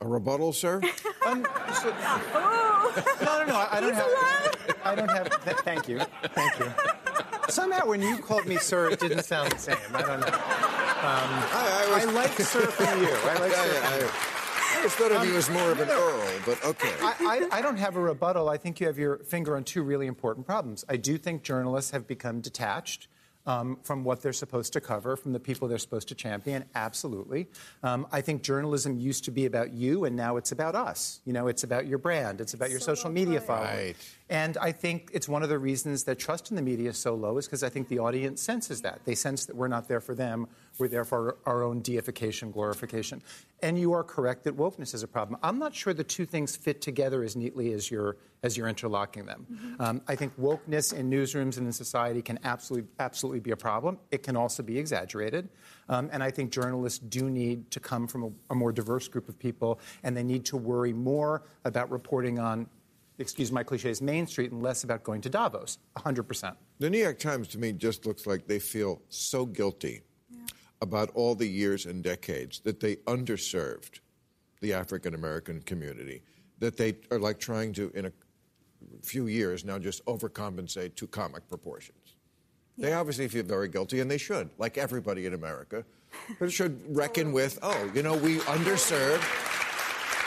A rebuttal, sir? um, so, no, no, no. I, I don't have. I don't have. Th- thank you. Thank you. Somehow, when you called me sir, it didn't sound the same. I don't know. Um, I, I, was... I like sir from you. I like sir. Yeah, yeah, always thought of you as more of an Earl, but okay. I, I, I, don't have a rebuttal. I think you have your finger on two really important problems. I do think journalists have become detached um, from what they're supposed to cover, from the people they're supposed to champion. Absolutely. Um, I think journalism used to be about you, and now it's about us. You know, it's about your brand, it's about your so social media following. Right. And I think it's one of the reasons that trust in the media is so low is because I think the audience senses that. They sense that we're not there for them, we're there for our own deification, glorification. And you are correct that wokeness is a problem. I'm not sure the two things fit together as neatly as you're, as you're interlocking them. Mm-hmm. Um, I think wokeness in newsrooms and in society can absolutely, absolutely be a problem. It can also be exaggerated. Um, and I think journalists do need to come from a, a more diverse group of people, and they need to worry more about reporting on excuse my cliches, Main Street and less about going to Davos, 100%. The New York Times to me just looks like they feel so guilty about all the years and decades that they underserved the African American community, that they are like trying to, in a few years now, just overcompensate to comic proportions. Yeah. They obviously feel very guilty, and they should, like everybody in America, but should reckon with, oh, you know, we underserved.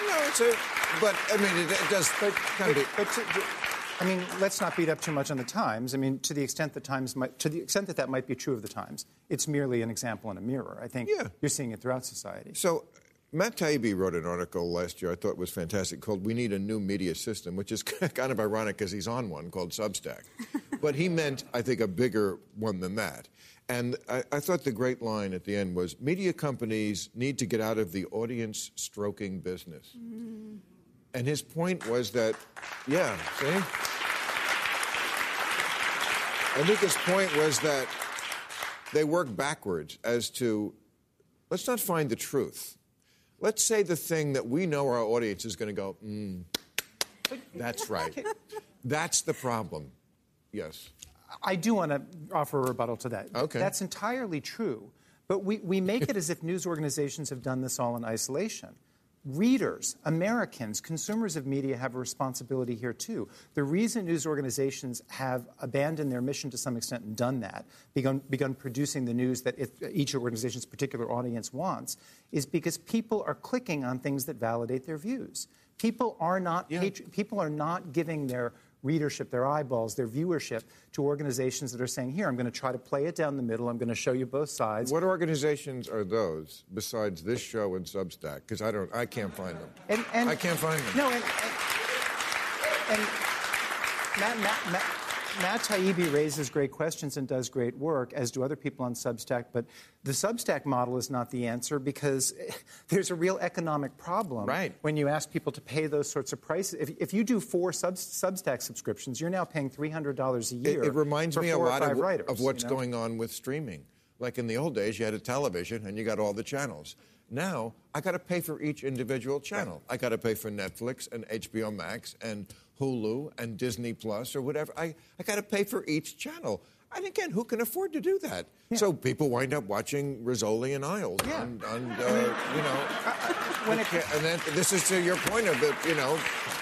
No, it's a, but I mean, it, it does but, kind but, of. But to, I mean, let's not beat up too much on the Times. I mean, to the extent that Times might, to the extent that that might be true of the Times, it's merely an example in a mirror. I think yeah. you're seeing it throughout society. So, Matt Taibbi wrote an article last year I thought was fantastic called "We Need a New Media System," which is kind of ironic because he's on one called Substack, but he meant, I think, a bigger one than that. And I, I, thought the great line at the end was media companies need to get out of the audience stroking business. Mm. And his point was that, yeah, see? I think his point was that they work backwards as to let's not find the truth. Let's say the thing that we know our audience is going to go, mm, that's right. That's the problem. Yes. I do want to offer a rebuttal to that. Okay. That's entirely true. But we, we make it as if news organizations have done this all in isolation readers, Americans, consumers of media have a responsibility here too. The reason news organizations have abandoned their mission to some extent and done that, begun, begun producing the news that each organization's particular audience wants, is because people are clicking on things that validate their views. People are not yeah. patri- people are not giving their readership, their eyeballs, their viewership to organizations that are saying, here, I'm going to try to play it down the middle. I'm going to show you both sides. What organizations are those besides this show and Substack? Because I don't, I can't find them. And, and, I can't find them. No, and, and, and Matt, Matt, Matt Matt Taibbi raises great questions and does great work, as do other people on Substack. But the Substack model is not the answer because there's a real economic problem right. when you ask people to pay those sorts of prices. If, if you do four sub, Substack subscriptions, you're now paying $300 a year. It, it reminds me a lot of, writers, of what's you know? going on with streaming. Like in the old days, you had a television and you got all the channels. Now, I got to pay for each individual channel. I got to pay for Netflix and HBO Max and Hulu and Disney Plus or whatever. I, I got to pay for each channel. And again, who can afford to do that? Yeah. So people wind up watching Rizzoli and Isles. Yeah. And, and uh, you know, when it, and then this is to your point of it, you know,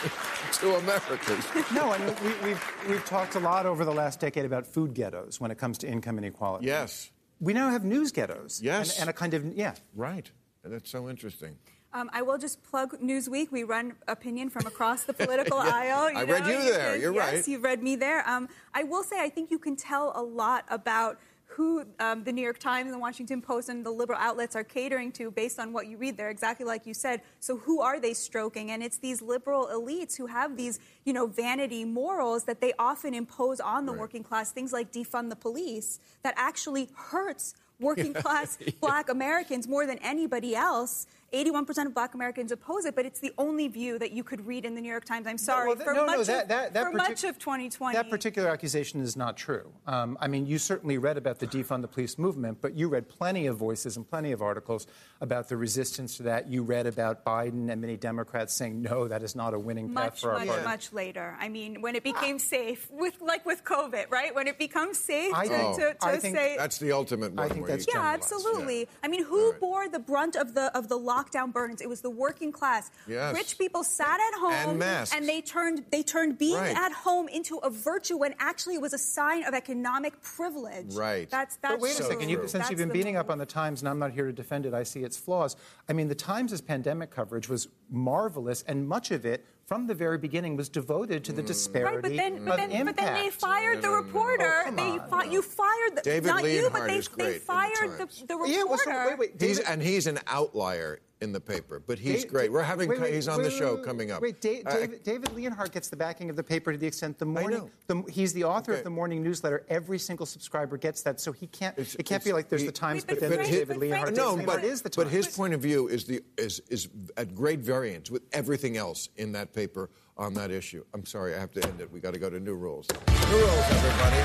to Americans. No, and we, have we've, we've talked a lot over the last decade about food ghettos when it comes to income inequality. Yes. We now have news ghettos. Yes. And, and a kind of, yeah. Right. That's so interesting. Um, I will just plug Newsweek. We run opinion from across the political yeah. aisle. I know? read you there. You're yes, right. Yes, you've read me there. Um, I will say, I think you can tell a lot about who um, the New York Times and the Washington Post and the liberal outlets are catering to based on what you read there, exactly like you said. So who are they stroking? And it's these liberal elites who have these, you know, vanity morals that they often impose on the right. working class, things like defund the police, that actually hurts working class black Americans more than anybody else. 81% of black Americans oppose it, but it's the only view that you could read in the New York Times. I'm sorry. Well, th- for no, much, no, that, of, that, that for partic- much of 2020. That particular accusation is not true. Um, I mean, you certainly read about the defund the police movement, but you read plenty of voices and plenty of articles about the resistance to that. You read about Biden and many Democrats saying, no, that is not a winning path much, for our much, party. much later. I mean, when it became safe, with like with COVID, right? When it becomes safe I to, think- to, to I think say That's the ultimate one. I think that's Yeah, generalize. absolutely. I mean, who bore the brunt of the of the lockdown burdens? It was the working class. Yes. Rich people sat at home And masks. they turned they turned being Right. at home into a virtue when actually it was a sign of economic privilege. Right. That's that's But wait a the- second. You, since that's you've been the beating up on the Times, and I'm not here to defend it, I see its flaws. I mean, the Times' pandemic coverage was marvelous, and much of it, from the very beginning, was devoted to the Mm. disparity Right, but then, of but then, impact. but then they fired the reporter. Oh, they on. fi- you fired the, David not you, but they, is they great in fired the, Times. the reporter. Yeah, well, so, wait, wait. He's, and he's an outlier in the paper, but he's Da- great. We're having wait, wait, he's on wait, the show wait, coming up. Wait, Da- Uh, David, David Leonhardt gets the backing of the paper to the extent the morning. know. The, he's the author Okay. of the morning newsletter. Every single subscriber gets that, so he can't. It's- it can't be like there's he- the Times, but but then there's but David Frank- Leonhardt. no, but, it is the but his point of view is the is is at great variance with everything else in that paper on that issue. I'm sorry, I have to end it. We got to go to new rules. New rules, everybody.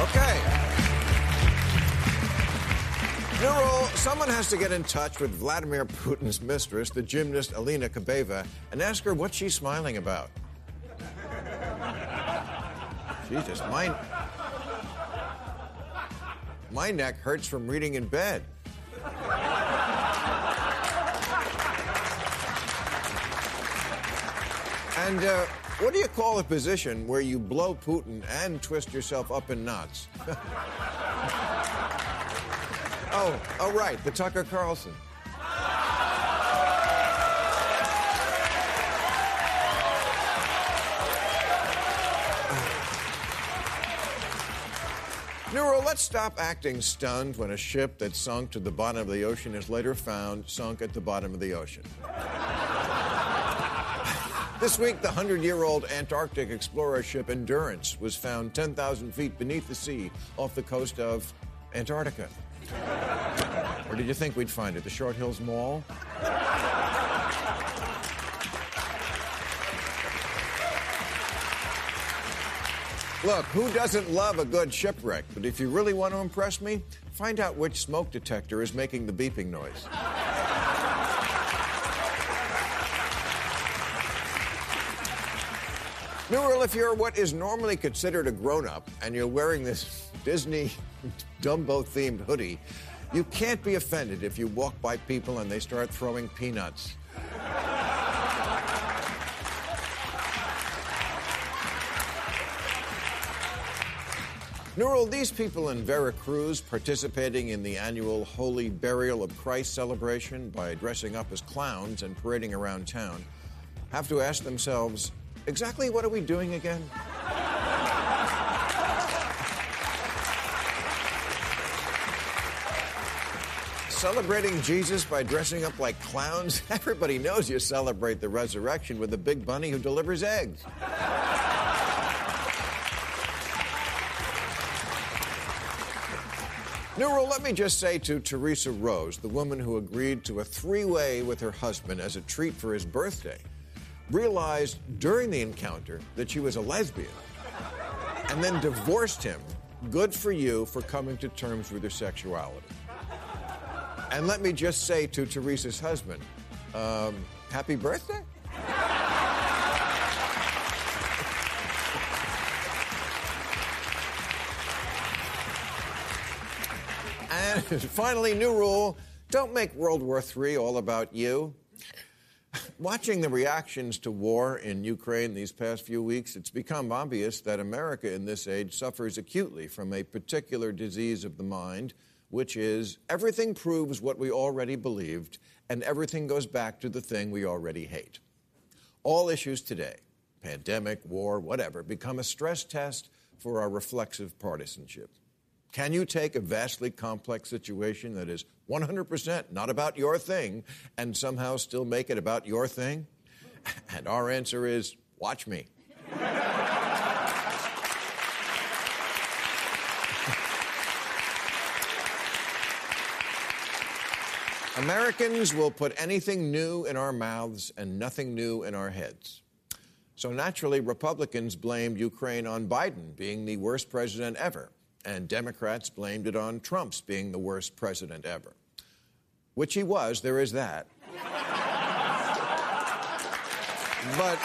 Okay. Someone has to get in touch with Vladimir Putin's mistress, the gymnast Alina Kabaeva, and ask her what she's smiling about. Jesus, my my neck hurts from reading in bed. And uh, what do you call a position where you blow Putin and twist yourself up in knots? oh, oh, right, the Tucker Carlson. New rule, let's stop acting stunned when a ship that sunk to the bottom of the ocean is later found sunk at the bottom of the ocean. this week, the 100 year old Antarctic explorer ship Endurance was found 10,000 feet beneath the sea off the coast of Antarctica. Where did you think we'd find it? The Short Hills Mall? Look, who doesn't love a good shipwreck? But if you really want to impress me, find out which smoke detector is making the beeping noise. New rule, if you're what is normally considered a grown up and you're wearing this Disney Dumbo themed hoodie, you can't be offended if you walk by people and they start throwing peanuts. New rule, these people in Veracruz participating in the annual Holy Burial of Christ celebration by dressing up as clowns and parading around town have to ask themselves exactly what are we doing again? Celebrating Jesus by dressing up like clowns? Everybody knows you celebrate the resurrection with a big bunny who delivers eggs. New rule, let me just say to Teresa Rose, the woman who agreed to a three way with her husband as a treat for his birthday, realized during the encounter that she was a lesbian and then divorced him. Good for you for coming to terms with your sexuality. And let me just say to Teresa's husband, um, happy birthday? And finally, new rule don't make World War III all about you. Watching the reactions to war in Ukraine these past few weeks, it's become obvious that America in this age suffers acutely from a particular disease of the mind, which is everything proves what we already believed, and everything goes back to the thing we already hate. All issues today, pandemic, war, whatever, become a stress test for our reflexive partisanship. Can you take a vastly complex situation that is 100% not about your thing and somehow still make it about your thing? And our answer is watch me. Americans will put anything new in our mouths and nothing new in our heads. So naturally, Republicans blamed Ukraine on Biden being the worst president ever and Democrats blamed it on Trump's being the worst president ever. Which he was, there is that. but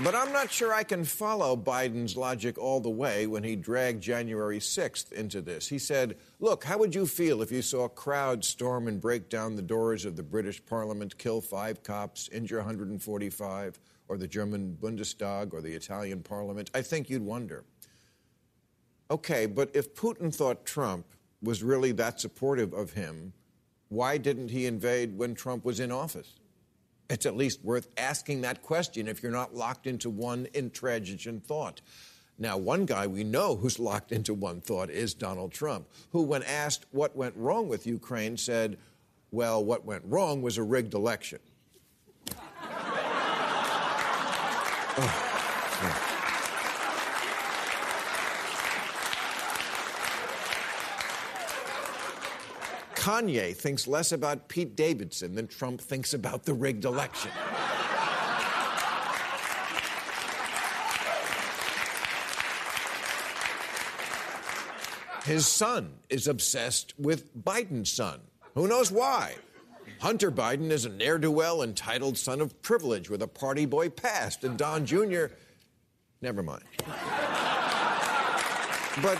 But I'm not sure I can follow Biden's logic all the way when he dragged January 6th into this. He said, Look, how would you feel if you saw crowds storm and break down the doors of the British Parliament, kill five cops, injure 145, or the German Bundestag or the Italian Parliament? I think you'd wonder. Okay, but if Putin thought Trump was really that supportive of him, why didn't he invade when Trump was in office? It's at least worth asking that question if you're not locked into one intransigent thought. Now, one guy we know who's locked into one thought is Donald Trump, who, when asked what went wrong with Ukraine, said, Well, what went wrong was a rigged election. Oh. Kanye thinks less about Pete Davidson than Trump thinks about the rigged election. His son is obsessed with Biden's son. Who knows why? Hunter Biden is a ne'er do well, entitled son of privilege with a party boy past, and Don Jr. Never mind. But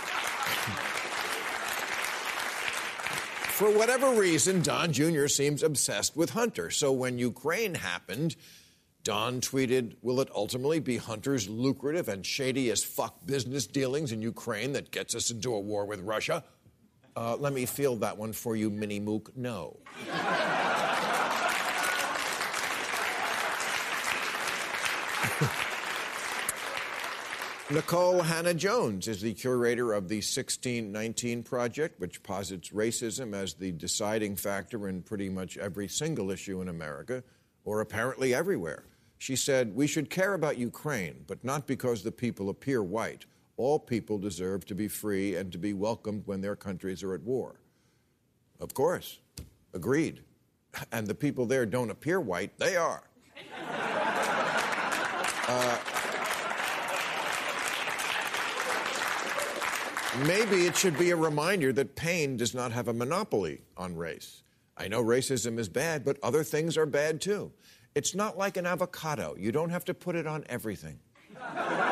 For whatever reason, Don Jr. seems obsessed with Hunter. So when Ukraine happened, Don tweeted, Will it ultimately be Hunter's lucrative and shady as fuck business dealings in Ukraine that gets us into a war with Russia? Uh, let me field that one for you, Mini Mook. No. Nikole Hannah-Jones is the curator of the 1619 Project, which posits racism as the deciding factor in pretty much every single issue in America, or apparently everywhere. She said, We should care about Ukraine, but not because the people appear white. All people deserve to be free and to be welcomed when their countries are at war. Of course. Agreed. And the people there don't appear white, they are. Uh, Maybe it should be a reminder that pain does not have a monopoly on race. I know racism is bad, but other things are bad too. It's not like an avocado. You don't have to put it on everything.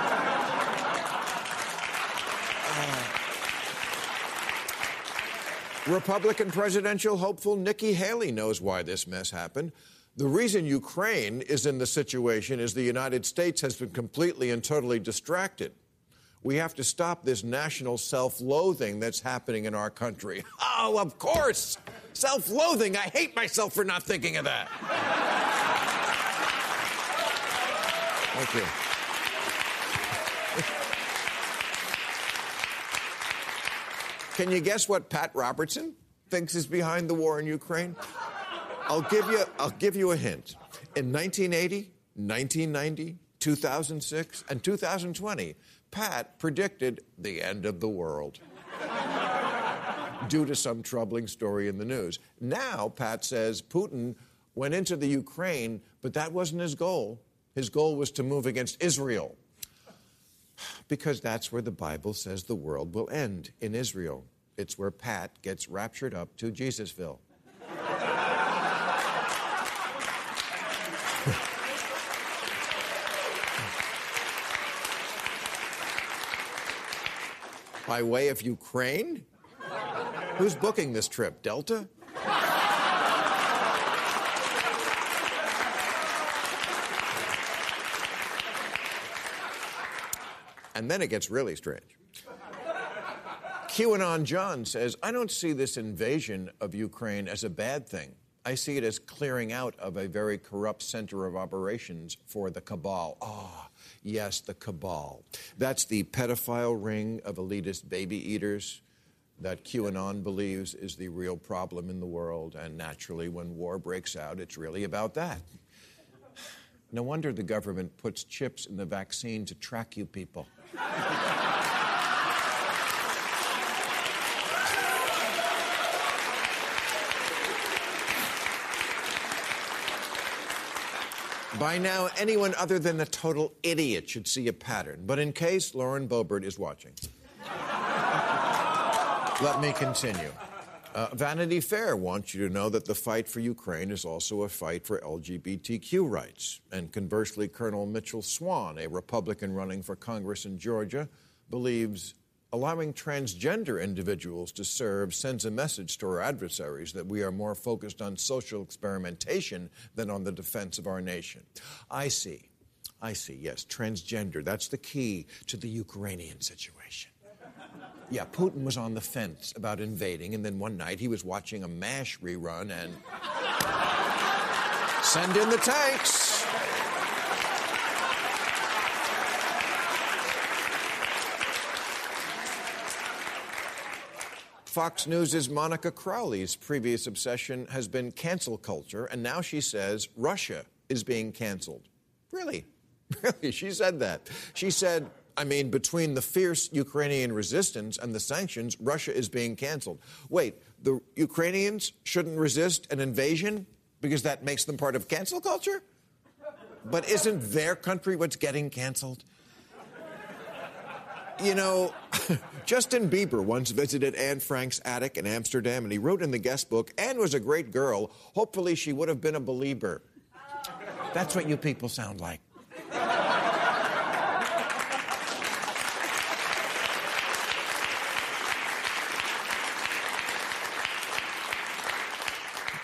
Republican presidential hopeful Nikki Haley knows why this mess happened. The reason Ukraine is in the situation is the United States has been completely and totally distracted. We have to stop this national self loathing that's happening in our country. Oh, of course! Self loathing. I hate myself for not thinking of that. Thank you. Can you guess what Pat Robertson thinks is behind the war in Ukraine? I'll give you, I'll give you a hint. In 1980, 1990, 2006, and 2020, Pat predicted the end of the world due to some troubling story in the news. Now, Pat says Putin went into the Ukraine, but that wasn't his goal. His goal was to move against Israel. Because that's where the Bible says the world will end in Israel. It's where Pat gets raptured up to Jesusville. By way of Ukraine? Who's booking this trip? Delta? And then it gets really strange. QAnon John says, I don't see this invasion of Ukraine as a bad thing. I see it as clearing out of a very corrupt center of operations for the cabal. Ah, oh, Yes, the cabal. That's the pedophile ring of elitist baby eaters that QAnon believes is the real problem in the world. And naturally, when war breaks out, it's really about that. No wonder the government puts chips in the vaccine to track you people. By now, anyone other than a total idiot should see a pattern. But in case Lauren Boebert is watching, let me continue. Uh, Vanity Fair wants you to know that the fight for Ukraine is also a fight for LGBTQ rights. And conversely, Colonel Mitchell Swan, a Republican running for Congress in Georgia, believes allowing transgender individuals to serve sends a message to our adversaries that we are more focused on social experimentation than on the defense of our nation. I see. I see, yes, transgender. That's the key to the Ukrainian situation. Yeah, Putin was on the fence about invading, and then one night he was watching a MASH rerun and. Send in the tanks! Fox News' Monica Crowley's previous obsession has been cancel culture, and now she says Russia is being canceled. Really? Really? She said that. She said, I mean, between the fierce Ukrainian resistance and the sanctions, Russia is being canceled. Wait, the Ukrainians shouldn't resist an invasion because that makes them part of cancel culture? But isn't their country what's getting canceled? You know, Justin Bieber once visited Anne Frank's attic in Amsterdam, and he wrote in the guest book Anne was a great girl. Hopefully, she would have been a believer. That's what you people sound like.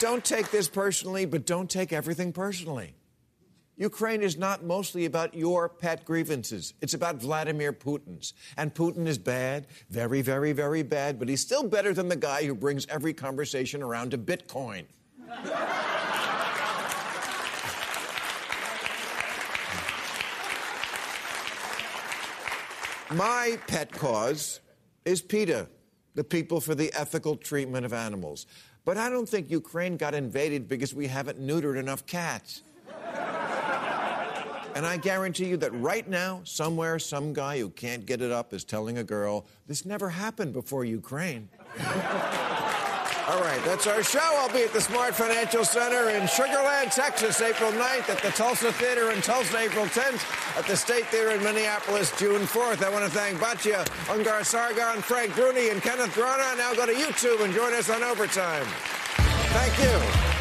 Don't take this personally, but don't take everything personally. Ukraine is not mostly about your pet grievances. It's about Vladimir Putin's. And Putin is bad, very, very, very bad, but he's still better than the guy who brings every conversation around to Bitcoin. My pet cause is PETA, the People for the Ethical Treatment of Animals. But I don't think Ukraine got invaded because we haven't neutered enough cats. And I guarantee you that right now, somewhere, some guy who can't get it up is telling a girl, this never happened before Ukraine. All right, that's our show. I'll be at the Smart Financial Center in Sugar Land, Texas, April 9th, at the Tulsa Theater in Tulsa, April 10th, at the State Theater in Minneapolis, June 4th. I want to thank Batya, Ungar Sargon, Frank Bruni, and Kenneth Branagh. Now go to YouTube and join us on Overtime. Thank you.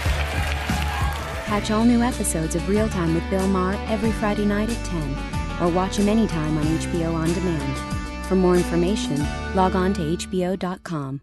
Catch all new episodes of Real Time with Bill Maher every Friday night at 10, or watch him anytime on HBO On Demand. For more information, log on to HBO.com.